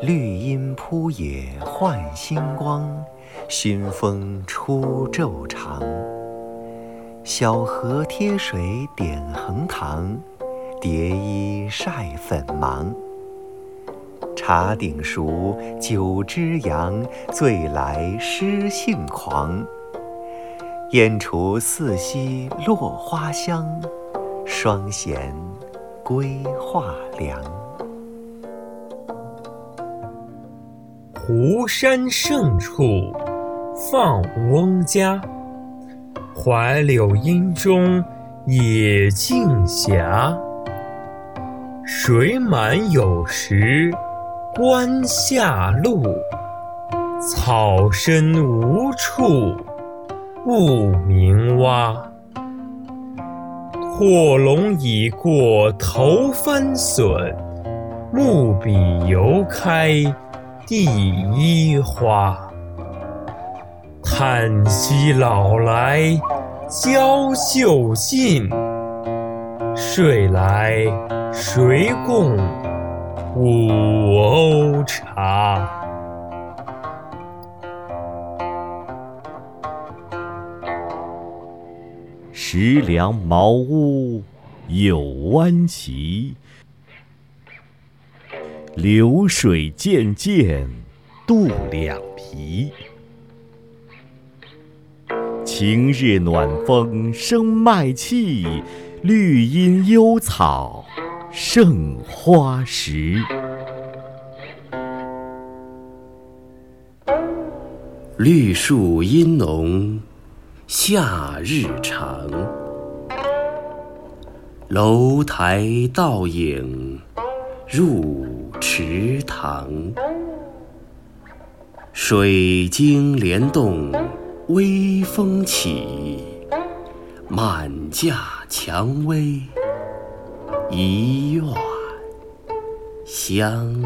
绿阴铺野换新光，新风出昼长。小荷贴水点横塘，蝶衣晒粉芒。茶鼎熟，酒之扬，醉来诗兴狂。烟除四溪落花香，霜闲归画梁。湖山胜处放翁家，槐柳阴中野径斜。水满有时关下路，草深无处不鸣蛙。拓龙已过头翻损，木笔犹开。第一花，叹息老来娇羞尽，睡来谁共五瓯茶？石梁茅屋有弯骑。流水渐渐度两皮，晴日暖风生麦气，绿阴幽草胜花时。绿树阴浓夏日长，楼台倒影入。池塘，水晶帘动微风起，满架蔷薇一院香。